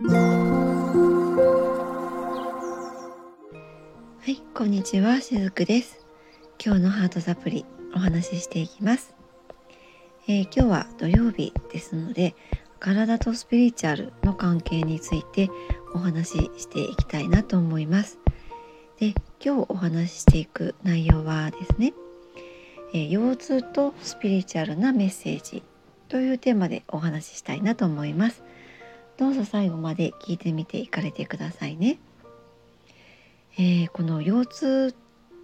はいこんにちはしずくです。今日のハートサプリお話ししていきます、えー、今日は土曜日ですので体とスピリチュアルの関係についてお話ししていきたいなと思います。で今日お話ししていく内容はですね、えー、腰痛とスピリチュアルなメッセージというテーマでお話ししたいなと思います。どうぞ最後まで聞いてみていかれてくださいね、えー、この腰痛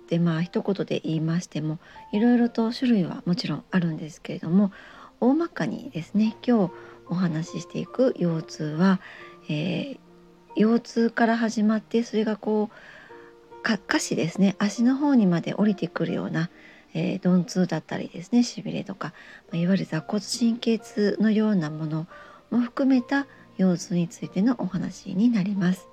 ってまあ一言で言いましてもいろいろと種類はもちろんあるんですけれども大まかにですね今日お話ししていく腰痛は、えー、腰痛から始まってそれがこう下肢ですね足の方にまで降りてくるような、えー、鈍痛だったりですねしびれとか、まあ、いわゆる座骨神経痛のようなものも含めた腰痛についてのお話になります。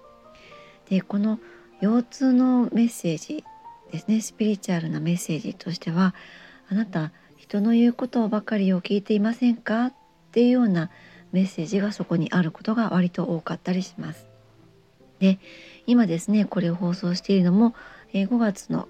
でこの腰痛のメッセージですねスピリチュアルなメッセージとしてはあなた人の言うことばかりを聞いていませんかっていうようなメッセージがそこにあることが割と多かったりします。で今ですねこれを放送しているのも5月の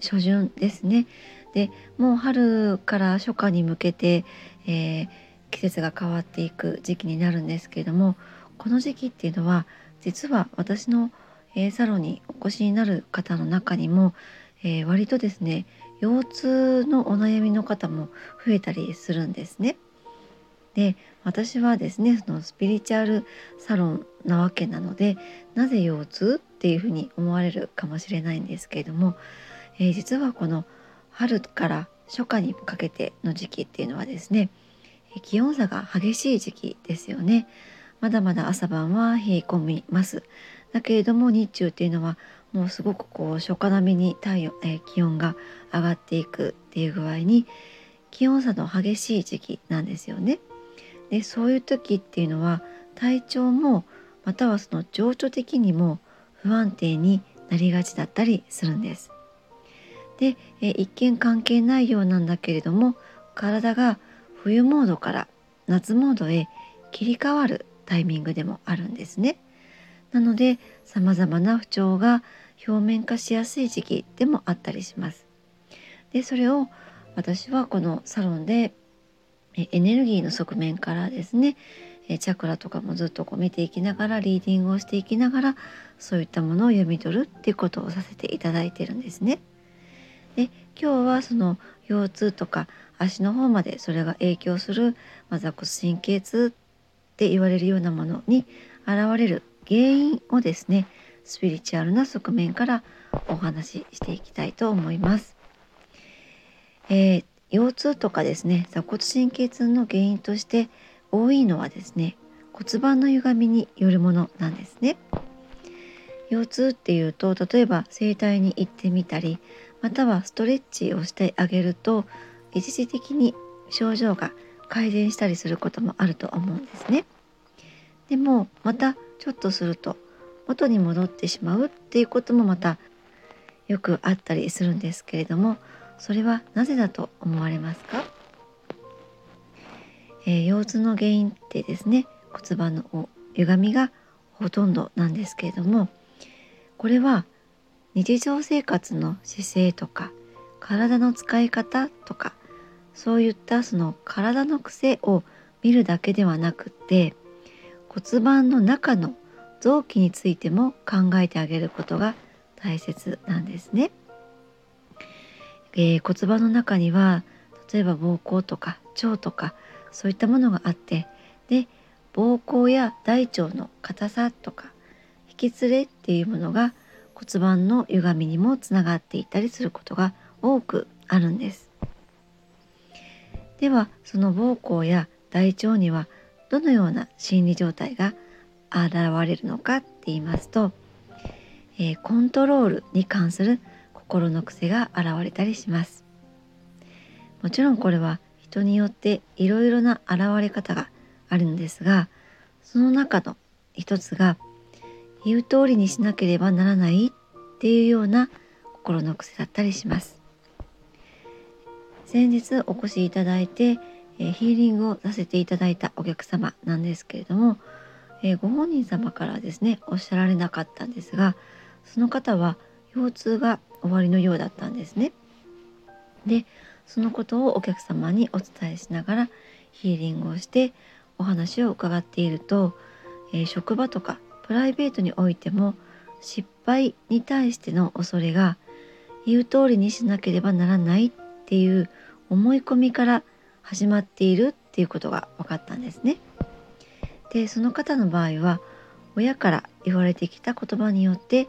初旬ですね。でもう春から初夏に向けて、えー、季節が変わっていく時期になるんですけれどもこの時期っていうのは実は私の、え、サロンにお越しになる方の中にも、えー、割とですね腰痛のお悩みの方も増えたりするんですね。で私はですねそのスピリチュアルサロンなわけなのでなぜ腰痛っていうふうに思われるかもしれないんですけれども、えー、実はこの春から初夏にかけての時期っていうのはですね気温差が激しい時期ですよね。まだまだ朝晩は冷え込みます。だけれども日中っていうのはもうすごくこう初夏並みに太陽、え、気温が上がっていくっていう具合に気温差の激しい時期なんですよね。でそういう時っていうのは体調もまたはその情緒的にも不安定になりがちだったりするんです。で、え一見関係ないようなんだけれども体が冬モードから夏モードへ切り替わるタイミングでもあるんですね。なので様々な不調が表面化しやすい時期でもあったりします。でそれを私はこのサロンでエネルギーの側面からですねチャクラとかもずっとこう見ていきながらリーディングをしていきながらそういったものを読み取るっていうことをさせていただいてるんですね。で今日はその腰痛とか足の方までそれが影響する、まあ、座骨神経痛って言われるようなものに現れる原因をですねスピリチュアルな側面からお話ししていきたいと思います。えー、腰痛とかですね座骨神経痛の原因として多いのはですね骨盤の歪みによるものなんですね。腰痛っていうと例えば整体に行ってみたりまたはストレッチをしてあげると一時的に症状が改善したりすることもあると思うんですね。でもまたちょっとすると元に戻ってしまうっていうこともまたよくあったりするんですけれどもそれはなぜだと思われますか、えー、腰痛の原因ってですね骨盤の歪みがほとんどなんですけれどもこれは日常生活の姿勢とか体の使い方とかそういったその体の癖を見るだけではなくて骨盤の中の臓器についても考えてあげることが大切なんですね。えー、骨盤の中には例えば膀胱とか腸とかそういったものがあってで膀胱や大腸の硬さとか引き連れっていうものが骨盤の歪みにもつながっていたりすることが多くあるんです。ではその膀胱や大腸にはどのような心理状態が現れるのかって言いますと、えー、コントロールに関する心の癖が現れたりします。もちろんこれは人によっていろいろな現れ方があるんですがその中の一つが言う通りにしなければならないっていうような心の癖だったりします。先日お越しいただいて、えヒーリングをさせていただいたお客様なんですけれどもえ、ご本人様からですねおっしゃられなかったんですがその方は腰痛が終わりのようだったんですね。でそのことをお客様にお伝えしながらヒーリングをしてお話を伺っていると、え、職場とかプライベートにおいても失敗に対しての恐れが言う通りにしなければならないっていう思い込みから始まっているっていうことが分かったんですね。でその方の場合は親から言われてきた言葉によって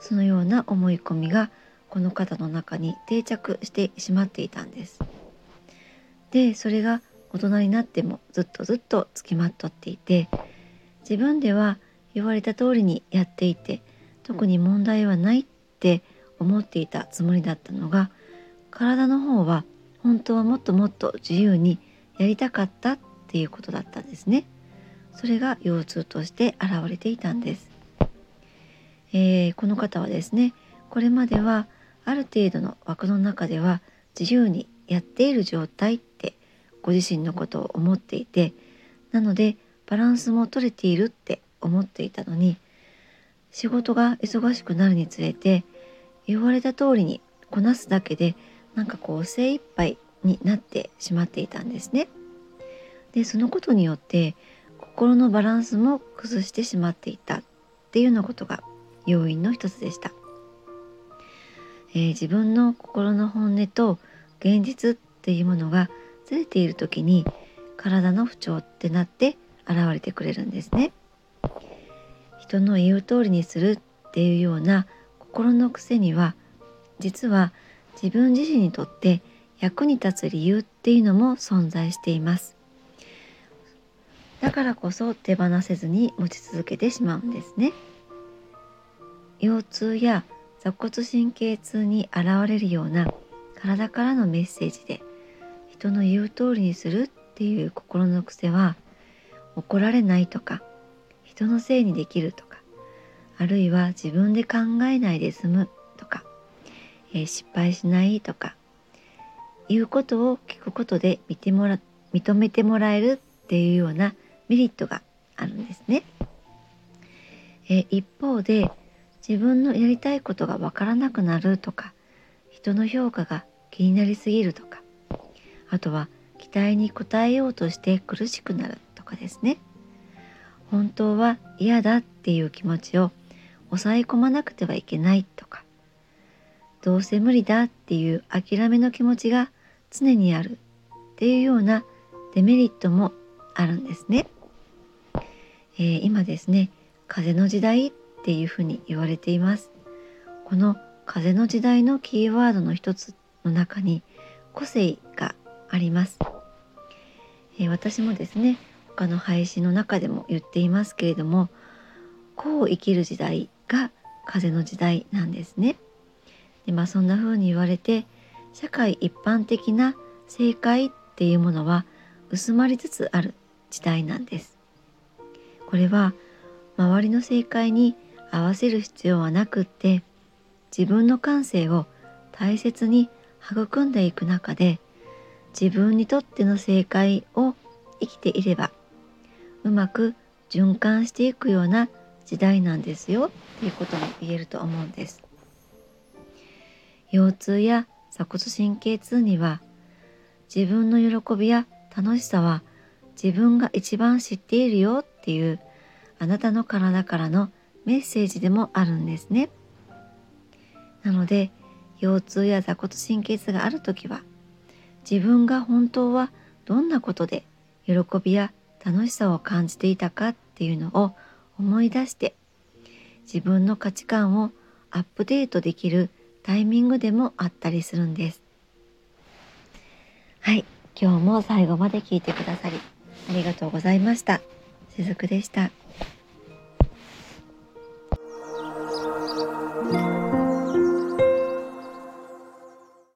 そのような思い込みがこの方の中に定着してしまっていたんです。でそれが大人になってもずっとずっとつきまっとっていて自分では言われた通りにやっていて特に問題はないって思っていたつもりだったのが体の方は本当はもっともっと自由にやりたかったっていうことだったんですね。それが腰痛として現れていたんです。えー、この方はですねこれまではある程度の枠の中では自由にやっている状態ってご自身のことを思っていてなのでバランスも取れているって思っていたのに仕事が忙しくなるにつれて言われた通りにこなすだけでなんかこう精一杯になってしまっていたんですね。でそのことによって心のバランスも崩してしまっていたっていうようなことが要因の一つでした。えー、自分の心の本音と現実っていうものがずれている時に体の不調ってなって現れてくれるんですね。人の言う通りにするっていうような心の癖には実は自分自身にとって役に立つ理由っていうのも存在しています。だからこそ手放せずに持ち続けてしまうんですね。腰痛や坐骨神経痛に現れるような体からのメッセージで人の言う通りにするっていう心の癖は怒られないとか人のせいにできるとかあるいは自分で考えないで済むとか、えー、失敗しないとかいうことを聞くことで見てもら認めてもらえるっていうようなメリットがあるんですね。えー、一方で自分のやりたいことがわからなくなるとか人の評価が気になりすぎるとかあとは期待に応えようとして苦しくなるとかですね本当は嫌だっていう気持ちを抑え込まなくてはいけないとかどうせ無理だっていう諦めの気持ちが常にあるっていうようなデメリットもあるんですね。えー、今ですね風の時代っていうふうに言われています。この風の時代のキーワードの一つの中に個性があります。えー、私もですね他の配信の中でも言っていますけれどもこう生きる時代が風の時代なんですね。でまあそんな風に言われて社会一般的な正解っていうものは薄まりつつある時代なんです。これは周りの正解に合わせる必要はなくって自分の感性を大切に育んでいく中で自分にとっての正解を生きていればうまく循環していくような時代なんですよっていうことも言えると思うんです。腰痛や鎖骨神経痛には自分の喜びや楽しさは自分が一番知っているよっていうあなたの体からのメッセージでもあるんですね。なので腰痛や座骨神経痛がある時は自分が本当はどんなことで喜びや楽しさを感じていたかっていうのを思い出して自分の価値観をアップデートできるタイミングでもあったりするんです。はい、今日も最後まで聞いてくださりありがとうございました。しずくでした。